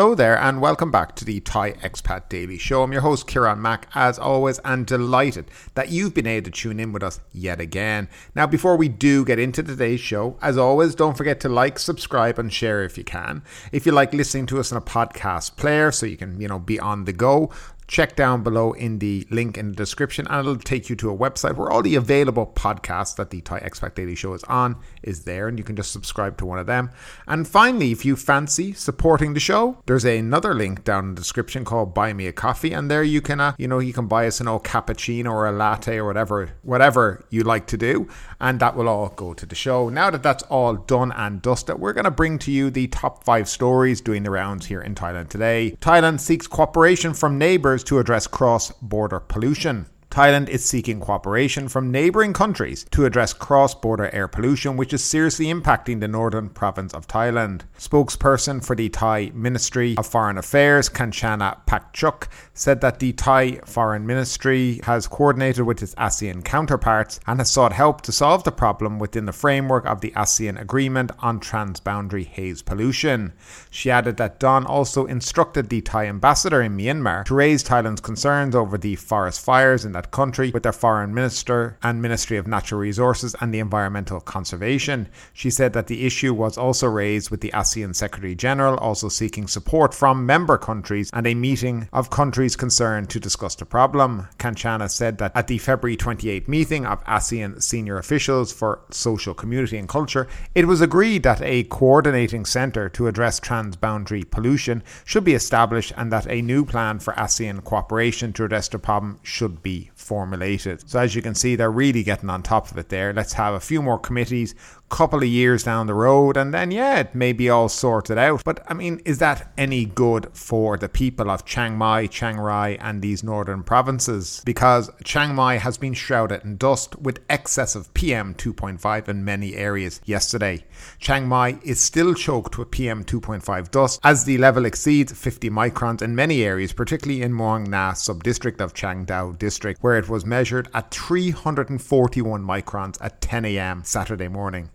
Hello there, and welcome back to the Thai Expat Daily Show. I'm your host, Kieran Mack, as always, and delighted that you've been able to tune in with us yet again. Now, before we do get into today's show, as always, don't forget to like, subscribe, and share if you can. If you like listening to us on a podcast player, so you can, you know, be on the go, check down below in the link in the description and it'll take you to a website where all the available podcasts that the Thai Expat Daily Show is on is there and you can just subscribe to one of them. And finally, if you fancy supporting the show, there's another link down in the description called Buy Me a Coffee and there you can uh, you know you can buy us an old cappuccino or a latte or whatever whatever you like to do and that will all go to the show. Now that that's all done and dusted, we're going to bring to you the top 5 stories doing the rounds here in Thailand today. Thailand seeks cooperation from neighbors to address cross border pollution. Thailand is seeking cooperation from neighbouring countries to address cross border air pollution, which is seriously impacting the northern province of Thailand. Spokesperson for the Thai Ministry of Foreign Affairs, Kanchana Pakchuk, said that the Thai Foreign Ministry has coordinated with its ASEAN counterparts and has sought help to solve the problem within the framework of the ASEAN Agreement on Transboundary Haze Pollution. She added that Don also instructed the Thai ambassador in Myanmar to raise Thailand's concerns over the forest fires in that country with their foreign minister and Ministry of Natural Resources and the Environmental Conservation. She said that the issue was also raised with the ASEAN Secretary General, also seeking support from member countries and a meeting of countries concerned to discuss the problem. Kanchana said that at the February 28 meeting of ASEAN senior officials for social community and culture, it was agreed that a coordinating centre to address transboundary pollution should be established and that a new plan for ASEAN cooperation to address the problem should be formulated. So as you can see, they're really getting on top of it there. Let's have a few more committees, couple of years down the road, and then yeah, it may be all sorted out. But I mean, is that any good for the people of Chiang Mai, Chiang Rai, and these northern provinces? Because Chiang Mai has been shrouded in dust with excess of PM 2.5 in many areas yesterday. Chiang Mai is still choked with PM 2.5 dust as the level exceeds 50 microns in many areas, particularly in Muang Na sub-district of Chiang Dao district, where it was measured at 341 microns at 10 a.m. Saturday morning.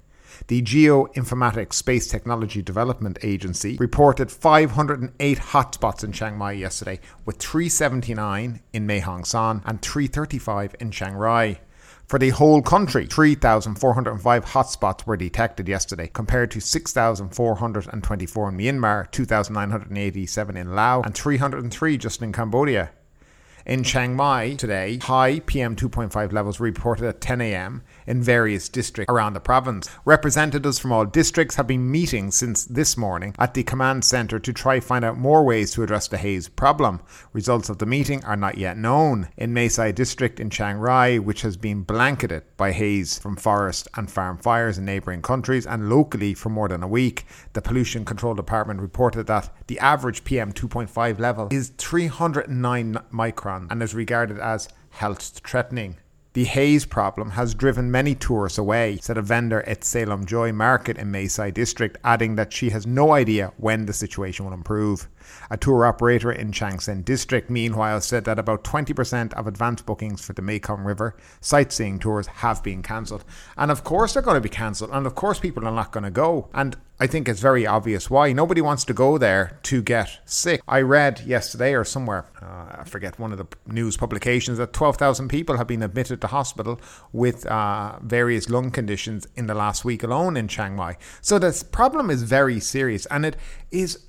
The Geoinformatics Space Technology Development Agency reported 508 hotspots in Chiang Mai yesterday, with 379 in Mae Hong Son and 335 in Chiang Rai. For the whole country, 3,405 hotspots were detected yesterday, compared to 6,424 in Myanmar, 2,987 in Laos, and 303 just in Cambodia. In Chiang Mai today, high PM 2.5 levels were reported at 10 a.m. in various districts around the province. Representatives from all districts have been meeting since this morning at the command centre to try find out more ways to address the haze problem. Results of the meeting are not yet known. In Mae Sai district in Chiang Rai, which has been blanketed by haze from forest and farm fires in neighbouring countries and locally for more than a week, the Pollution Control Department reported that the average PM 2.5 level is 309 microns and is regarded as health threatening. The haze problem has driven many tourists away, said a vendor at Salem Joy Market in Sai District, adding that she has no idea when the situation will improve. A tour operator in Chiang Saen District, meanwhile, said that about 20% of advance bookings for the Mekong River sightseeing tours have been cancelled. And of course, they're going to be cancelled, and of course, people are not going to go. And I think it's very obvious why. Nobody wants to go there to get sick. I read yesterday or somewhere, uh, I forget one of the news publications, that 12,000 people have been admitted to hospital with uh, various lung conditions in the last week alone in Chiang Mai. So this problem is very serious and it is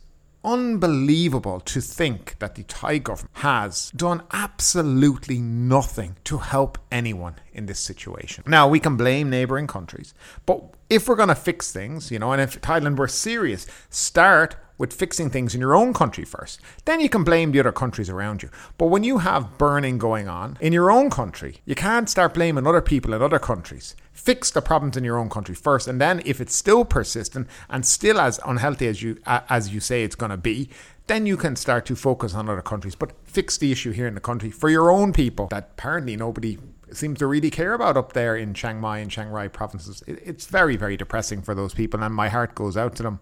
unbelievable to think that the Thai government has done absolutely nothing to help anyone in this situation. Now, we can blame neighboring countries, but if we're going to fix things, you know, and if Thailand were serious, start with fixing things in your own country first. Then you can blame the other countries around you. But when you have burning going on in your own country, you can't start blaming other people in other countries. Fix the problems in your own country first, and then if it's still persistent and still as unhealthy as you as you say it's going to be, then you can start to focus on other countries. But fix the issue here in the country for your own people that apparently nobody seems to really care about up there in Chiang Mai and Chiang Rai provinces. It's very, very depressing for those people, and my heart goes out to them.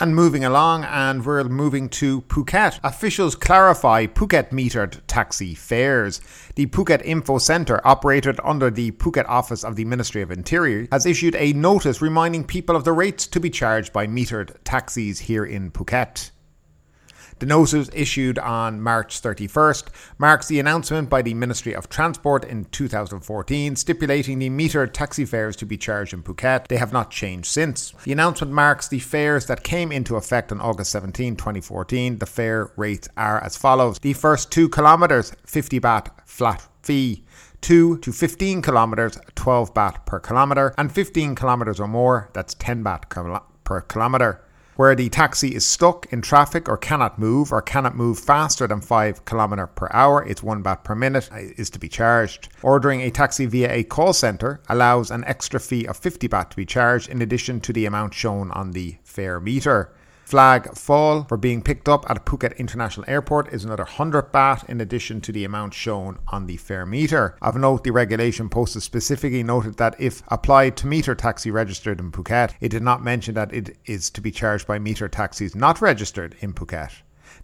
And moving along, and we're moving to Phuket. Officials clarify Phuket metered taxi fares. The Phuket Info Centre, operated under the Phuket office of the Ministry of Interior, has issued a notice reminding people of the rates to be charged by metered taxis here in Phuket. The notice issued on March 31st marks the announcement by the Ministry of Transport in 2014 stipulating the metered taxi fares to be charged in Phuket. They have not changed since. The announcement marks the fares that came into effect on August 17, 2014. The fare rates are as follows. The first 2 kilometers 50 baht flat fee. 2 to 15 kilometers 12 baht per kilometer and 15 kilometers or more that's 10 baht per kilometer where the taxi is stuck in traffic or cannot move or cannot move faster than 5 km per hour, it's 1 baht per minute uh, is to be charged. Ordering a taxi via a call centre allows an extra fee of 50 baht to be charged in addition to the amount shown on the fare meter. Flag fall for being picked up at Phuket International Airport is another 100 baht in addition to the amount shown on the fare meter. Of note, the regulation posted specifically noted that if applied to meter taxi registered in Phuket, it did not mention that it is to be charged by meter taxis not registered in Phuket.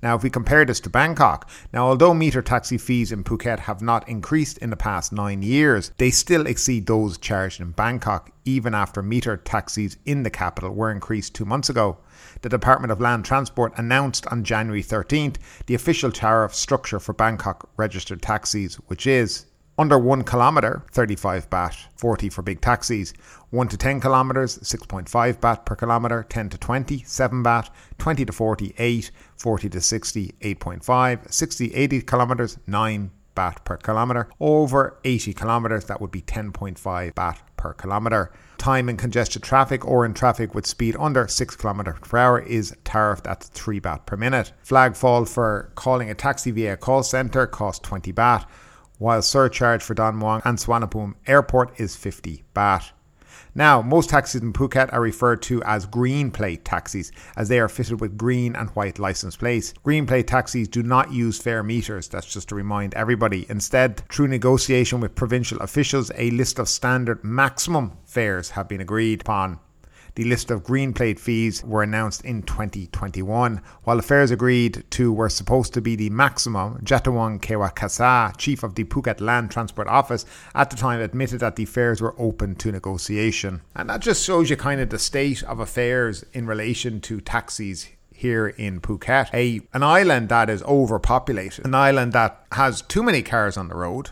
Now, if we compare this to Bangkok, now although meter taxi fees in Phuket have not increased in the past nine years, they still exceed those charged in Bangkok, even after meter taxis in the capital were increased two months ago the Department of Land Transport announced on January 13th the official tariff structure for Bangkok registered taxis, which is under 1 kilometre 35 baht 40 for big taxis 1 to 10 kilometres 6.5 baht per kilometre 10 to 20 7 baht 20 to 40 8 40 to 60 8.5 60 80 kilometres 9 baht per kilometre over 80 kilometres that would be 10.5 baht per kilometre time in congested traffic or in traffic with speed under 6 km per hour is tariffed at 3 baht per minute. Flag fall for calling a taxi via a call centre costs 20 baht, while surcharge for Don Mueang and Suvarnabhumi Airport is 50 baht. Now, most taxis in Phuket are referred to as green plate taxis as they are fitted with green and white license plates. Green plate taxis do not use fare meters, that's just to remind everybody. Instead, through negotiation with provincial officials, a list of standard maximum fares have been agreed upon. The list of green plate fees were announced in 2021. While the fares agreed to were supposed to be the maximum, Jatawong Kewakasa, chief of the Phuket Land Transport Office, at the time admitted that the fares were open to negotiation. And that just shows you kind of the state of affairs in relation to taxis here in Phuket, a an island that is overpopulated, an island that has too many cars on the road,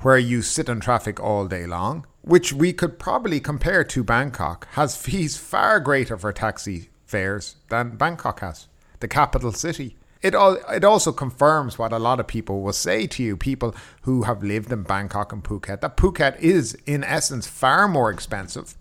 where you sit in traffic all day long, which we could probably compare to Bangkok, has fees far greater for taxi fares than Bangkok has, the capital city. It, all, it also confirms what a lot of people will say to you, people who have lived in Bangkok and Phuket, that Phuket is, in essence, far more expensive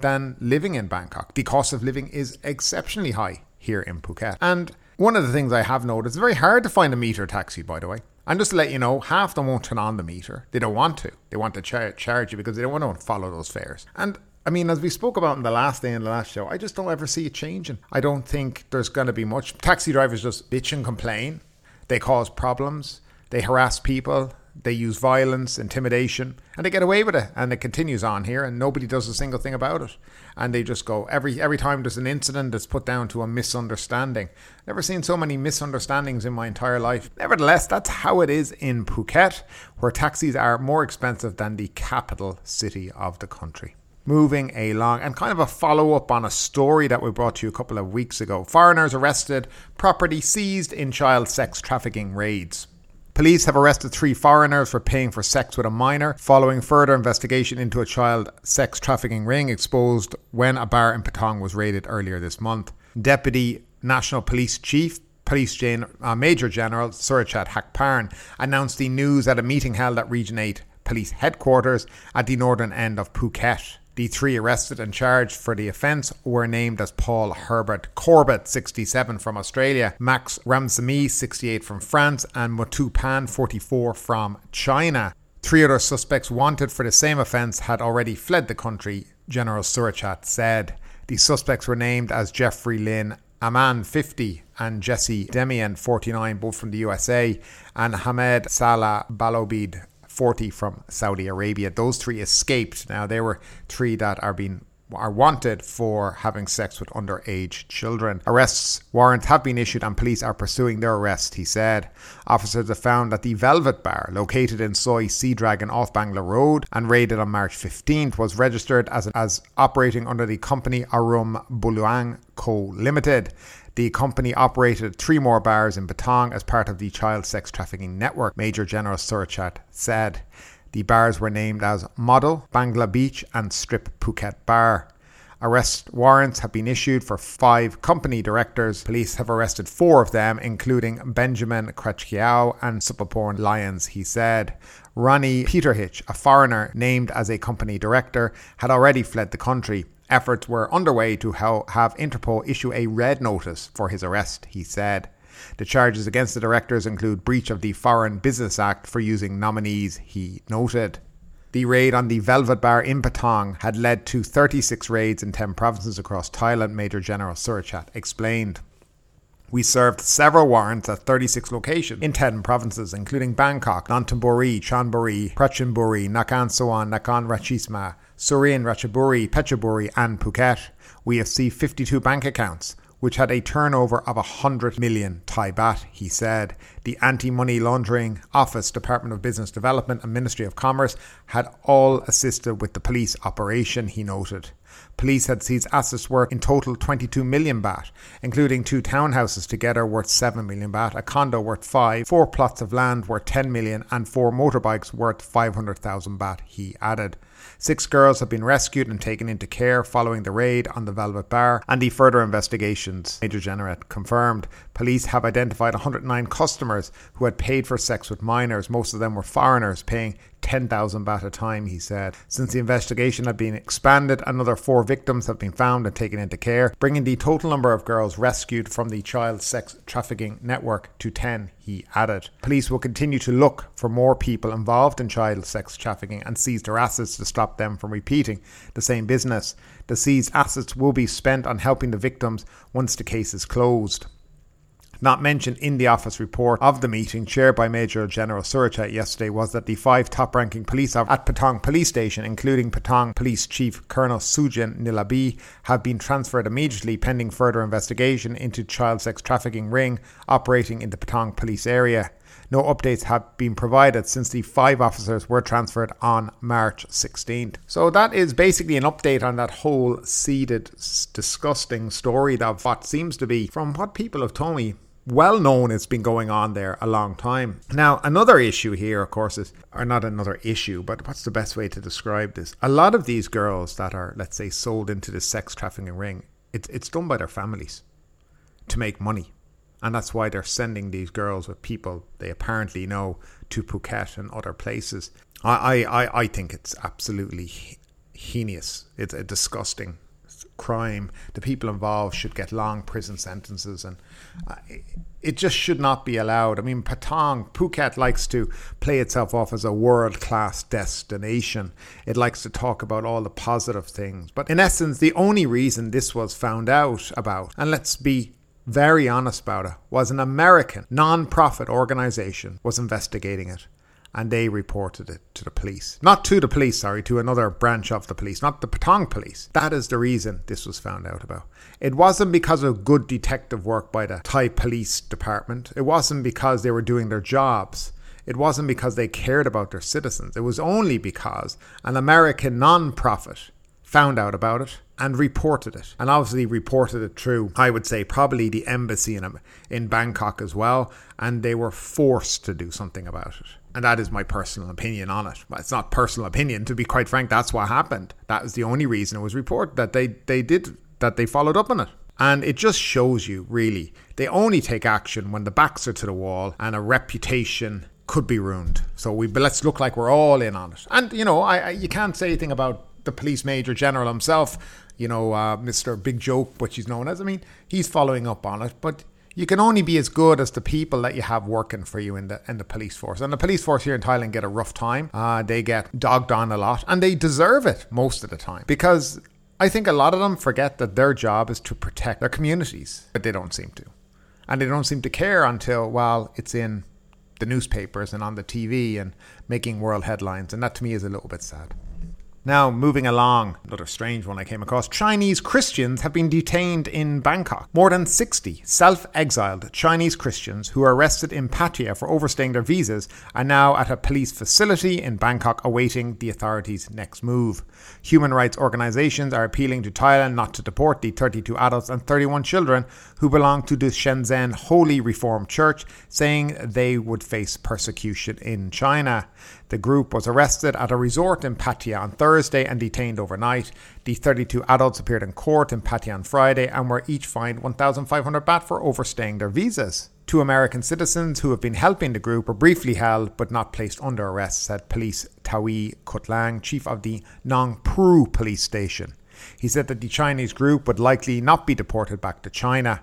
than living in Bangkok. The cost of living is exceptionally high here in Phuket. And one of the things I have noticed, it's very hard to find a meter taxi, by the way. And just to let you know, half them won't turn on the meter. They don't want to. They want to char- charge you because they don't want to follow those fares. And I mean, as we spoke about in the last day in the last show, I just don't ever see it changing. I don't think there's going to be much. Taxi drivers just bitch and complain. They cause problems. They harass people. They use violence, intimidation, and they get away with it. And it continues on here, and nobody does a single thing about it. And they just go every every time there's an incident it's put down to a misunderstanding. Never seen so many misunderstandings in my entire life. Nevertheless, that's how it is in Phuket, where taxis are more expensive than the capital city of the country moving along and kind of a follow up on a story that we brought to you a couple of weeks ago. Foreigners arrested, property seized in child sex trafficking raids. Police have arrested three foreigners for paying for sex with a minor following further investigation into a child sex trafficking ring exposed when a bar in Patong was raided earlier this month. Deputy National Police Chief Police Gen- uh, Major General Surachat Hakparn announced the news at a meeting held at Region 8 Police Headquarters at the northern end of Phuket. The three arrested and charged for the offence were named as Paul Herbert Corbett, 67 from Australia, Max Ramsamy, 68 from France, and Motu Pan, 44 from China. Three other suspects wanted for the same offence had already fled the country, General Surachat said. The suspects were named as Jeffrey Lynn Aman 50 and Jesse Demian 49 both from the USA and Hamed Salah Balobid 40 from Saudi Arabia. Those three escaped. Now, they were three that are being are wanted for having sex with underage children. Arrests warrants have been issued and police are pursuing their arrest, he said. Officers have found that the Velvet Bar, located in Soi Sea Dragon off Bangla Road and raided on March 15th, was registered as, as operating under the company Arum Buluang Co. Limited. The company operated three more bars in Patong as part of the child sex trafficking network, Major General Surachat said. The bars were named as Model, Bangla Beach, and Strip Phuket Bar. Arrest warrants have been issued for five company directors. Police have arrested four of them, including Benjamin Kretschkiau and Supaporn Lyons, he said. Ronnie Peterhitch, a foreigner named as a company director, had already fled the country. Efforts were underway to have Interpol issue a red notice for his arrest, he said. The charges against the directors include breach of the Foreign Business Act for using nominees, he noted. The raid on the Velvet Bar in Patong had led to 36 raids in 10 provinces across Thailand, Major General Surachat explained. We served several warrants at 36 locations in 10 provinces, including Bangkok, Nonthaburi, Chonburi, Prachinburi, Nakhon Sawan, Nakhon Ratchasima, Surin, Ratchaburi, Phetchaburi, and Phuket. We have seized 52 bank accounts, which had a turnover of 100 million Thai baht, he said. The Anti Money Laundering Office, Department of Business Development, and Ministry of Commerce had all assisted with the police operation, he noted. Police had seized assets worth in total 22 million baht, including two townhouses together worth 7 million baht, a condo worth 5, four plots of land worth 10 million, and four motorbikes worth 500,000 baht, he added. Six girls have been rescued and taken into care following the raid on the Velvet Bar and the further investigations. Major General confirmed police have identified 109 customers who had paid for sex with minors. Most of them were foreigners paying 10,000 baht a time, he said. Since the investigation had been expanded, another four victims have been found and taken into care, bringing the total number of girls rescued from the child sex trafficking network to 10, he added. Police will continue to look for more people involved in child sex trafficking and seize their assets to stop them from repeating the same business. The seized assets will be spent on helping the victims once the case is closed not mentioned in the office report of the meeting chaired by Major General Surachat yesterday was that the five top ranking police at Patong Police Station, including Patong Police Chief Colonel Sujin Nilabi, have been transferred immediately pending further investigation into child sex trafficking ring operating in the Patong police area. No updates have been provided since the five officers were transferred on March 16th. So that is basically an update on that whole seeded, disgusting story that what seems to be, from what people have told me, well known it's been going on there a long time. Now, another issue here, of course, is, or not another issue, but what's the best way to describe this? A lot of these girls that are, let's say, sold into the sex trafficking ring, it's, it's done by their families to make money. And that's why they're sending these girls with people they apparently know to Phuket and other places. I, I, I think it's absolutely heinous. It's a disgusting crime. The people involved should get long prison sentences, and uh, it just should not be allowed. I mean, Patong, Phuket likes to play itself off as a world class destination. It likes to talk about all the positive things. But in essence, the only reason this was found out about, and let's be very honest about it, was an American non profit organization was investigating it and they reported it to the police. Not to the police, sorry, to another branch of the police, not the Patong police. That is the reason this was found out about. It wasn't because of good detective work by the Thai police department. It wasn't because they were doing their jobs. It wasn't because they cared about their citizens. It was only because an American non profit found out about it and reported it. And obviously reported it through, I would say, probably the embassy in, in Bangkok as well. And they were forced to do something about it. And that is my personal opinion on it. It's not personal opinion, to be quite frank. That's what happened. That was the only reason it was reported that they, they did, that they followed up on it. And it just shows you, really, they only take action when the backs are to the wall and a reputation could be ruined. So we let's look like we're all in on it. And you know, I, I you can't say anything about the police major general himself. You know, uh, Mr. Big Joke, which he's known as. I mean, he's following up on it, but you can only be as good as the people that you have working for you in the in the police force. And the police force here in Thailand get a rough time. Uh, they get dogged on a lot, and they deserve it most of the time because I think a lot of them forget that their job is to protect their communities, but they don't seem to, and they don't seem to care until well, it's in the newspapers and on the TV and making world headlines, and that to me is a little bit sad. Now, moving along, another strange one I came across Chinese Christians have been detained in Bangkok. More than 60 self exiled Chinese Christians who were arrested in Pattaya for overstaying their visas are now at a police facility in Bangkok awaiting the authorities' next move. Human rights organizations are appealing to Thailand not to deport the 32 adults and 31 children who belong to the Shenzhen Holy Reformed Church, saying they would face persecution in China. The group was arrested at a resort in Pattaya on Thursday and detained overnight. The 32 adults appeared in court in Pattaya on Friday and were each fined 1,500 baht for overstaying their visas. Two American citizens who have been helping the group were briefly held but not placed under arrest, said police Tawi Kutlang, chief of the Nong Pru police station. He said that the Chinese group would likely not be deported back to China.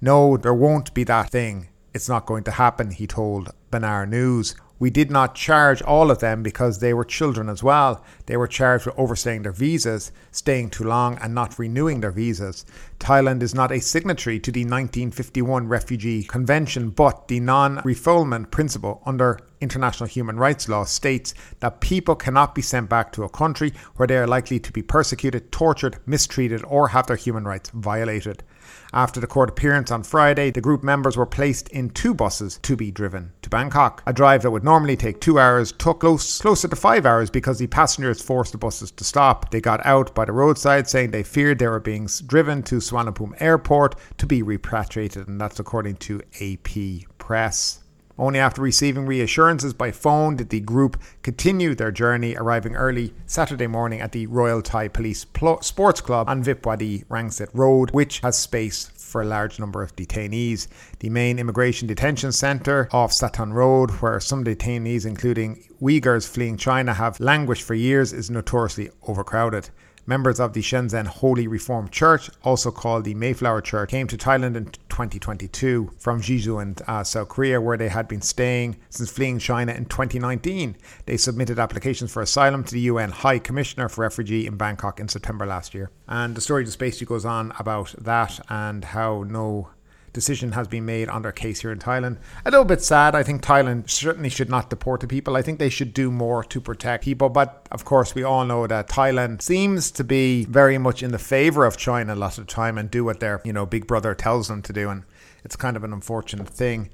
No, there won't be that thing. It's not going to happen, he told BenarNews. We did not charge all of them because they were children as well. They were charged with overstaying their visas, staying too long, and not renewing their visas. Thailand is not a signatory to the 1951 Refugee Convention, but the non refoulement principle under international human rights law states that people cannot be sent back to a country where they are likely to be persecuted, tortured, mistreated, or have their human rights violated. After the court appearance on Friday, the group members were placed in two buses to be driven to Bangkok. A drive that would normally take two hours took close, closer to five hours because the passengers forced the buses to stop. They got out by the roadside saying they feared they were being driven to Suvarnabhumi Airport to be repatriated, and that's according to AP Press. Only after receiving reassurances by phone did the group continue their journey, arriving early Saturday morning at the Royal Thai Police Pl- Sports Club on Vibhavadi Rangsit Road, which has space for a large number of detainees. The main immigration detention centre off Sathorn Road, where some detainees, including Uyghurs fleeing China, have languished for years, is notoriously overcrowded. Members of the Shenzhen Holy Reformed Church, also called the Mayflower Church, came to Thailand in 2022 from Jeju and uh, South Korea, where they had been staying since fleeing China in 2019. They submitted applications for asylum to the UN High Commissioner for Refugee in Bangkok in September last year. And the story just basically goes on about that and how no decision has been made on their case here in Thailand. A little bit sad. I think Thailand certainly should not deport the people. I think they should do more to protect people. But of course, we all know that Thailand seems to be very much in the favor of China a lot of the time and do what their you know big brother tells them to do. And it's kind of an unfortunate thing.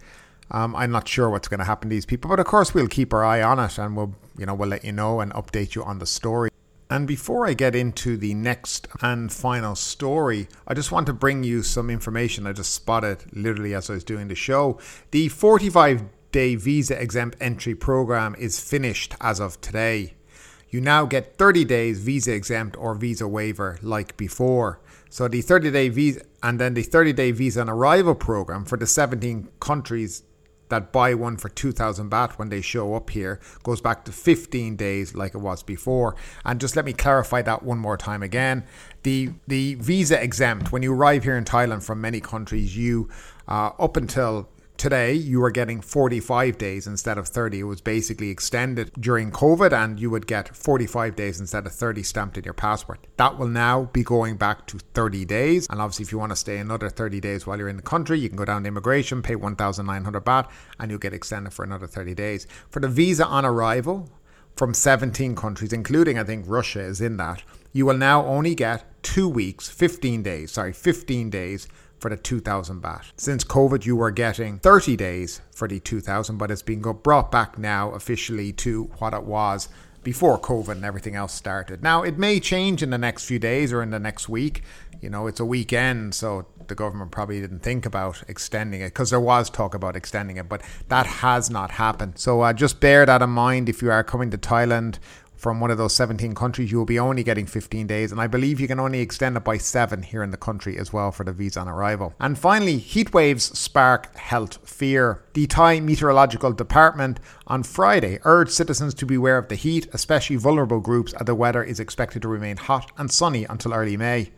Um, I'm not sure what's going to happen to these people, but of course we'll keep our eye on it and we'll you know we'll let you know and update you on the story. And before I get into the next and final story, I just want to bring you some information I just spotted literally as I was doing the show. The 45 day visa exempt entry program is finished as of today. You now get 30 days visa exempt or visa waiver like before. So the 30 day visa and then the 30 day visa on arrival program for the 17 countries that buy one for 2000 baht when they show up here goes back to 15 days like it was before. And just let me clarify that one more time again. The the visa exempt when you arrive here in Thailand from many countries you uh, up until Today, you are getting 45 days instead of 30. It was basically extended during COVID, and you would get 45 days instead of 30 stamped in your passport. That will now be going back to 30 days. And obviously, if you want to stay another 30 days while you're in the country, you can go down to immigration, pay 1,900 baht, and you'll get extended for another 30 days. For the visa on arrival, from 17 countries, including I think Russia is in that, you will now only get two weeks, 15 days, sorry, 15 days for the 2000 baht. Since COVID, you were getting 30 days for the 2000, but it's been brought back now officially to what it was before COVID and everything else started. Now, it may change in the next few days or in the next week. You know, it's a weekend, so the government probably didn't think about extending it because there was talk about extending it, but that has not happened. So uh, just bear that in mind if you are coming to Thailand from one of those 17 countries, you will be only getting 15 days. And I believe you can only extend it by seven here in the country as well for the visa on arrival. And finally, heat waves spark health fear. The Thai Meteorological Department on Friday urged citizens to beware of the heat, especially vulnerable groups, as the weather is expected to remain hot and sunny until early May.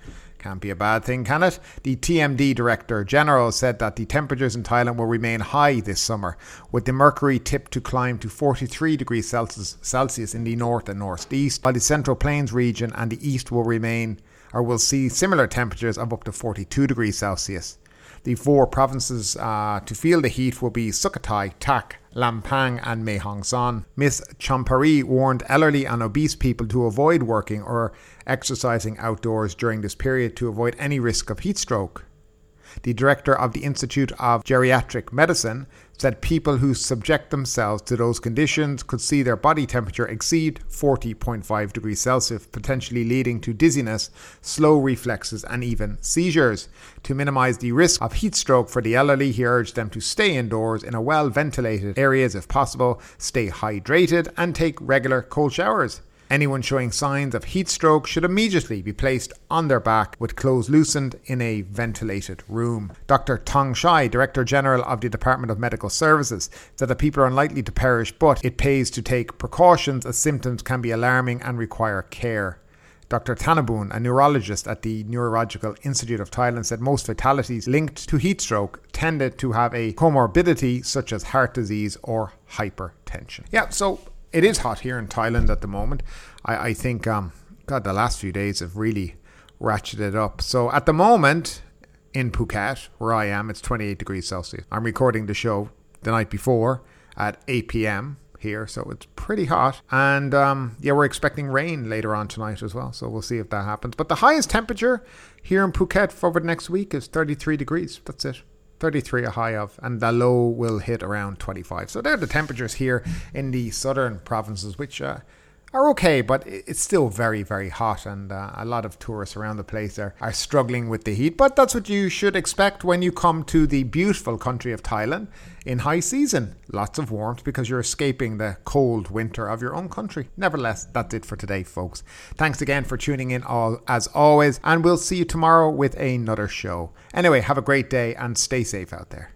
Can't be a bad thing, can it? The TMD Director General said that the temperatures in Thailand will remain high this summer, with the mercury tipped to climb to 43 degrees Celsius, Celsius in the north and northeast, while the Central Plains region and the east will remain or will see similar temperatures of up to 42 degrees Celsius. The four provinces uh, to feel the heat will be Sukhothai, Tak, Lampang, and Mae Hong Son. Miss Chomparee warned elderly and obese people to avoid working or exercising outdoors during this period to avoid any risk of heat stroke. The director of the Institute of Geriatric Medicine said people who subject themselves to those conditions could see their body temperature exceed 40.5 degrees Celsius, potentially leading to dizziness, slow reflexes, and even seizures. To minimize the risk of heat stroke for the elderly, he urged them to stay indoors in a well ventilated areas if possible, stay hydrated, and take regular cold showers. Anyone showing signs of heat stroke should immediately be placed on their back with clothes loosened in a ventilated room. Dr. Thongchai, Director General of the Department of Medical Services, said that people are unlikely to perish, but it pays to take precautions as symptoms can be alarming and require care. Dr. Tanaboon, a neurologist at the Neurological Institute of Thailand, said most fatalities linked to heat stroke tended to have a comorbidity such as heart disease or hypertension. Yeah, so it is hot here in Thailand at the moment. I, I think, um, God, the last few days have really ratcheted up. So at the moment in Phuket, where I am, it's 28 degrees Celsius. I'm recording the show the night before at 8 p.m. here, so it's pretty hot. And um, yeah, we're expecting rain later on tonight as well, so we'll see if that happens. But the highest temperature here in Phuket for over the next week is 33 degrees. That's it. 33 a high of, and the low will hit around 25. So they're the temperatures here in the southern provinces, which uh, are okay, but it's still very, very hot, and uh, a lot of tourists around the place are, are struggling with the heat. But that's what you should expect when you come to the beautiful country of Thailand in high season. Lots of warmth because you're escaping the cold winter of your own country. Nevertheless, that's it for today, folks. Thanks again for tuning in, all as always, and we'll see you tomorrow with another show. Anyway, have a great day and stay safe out there.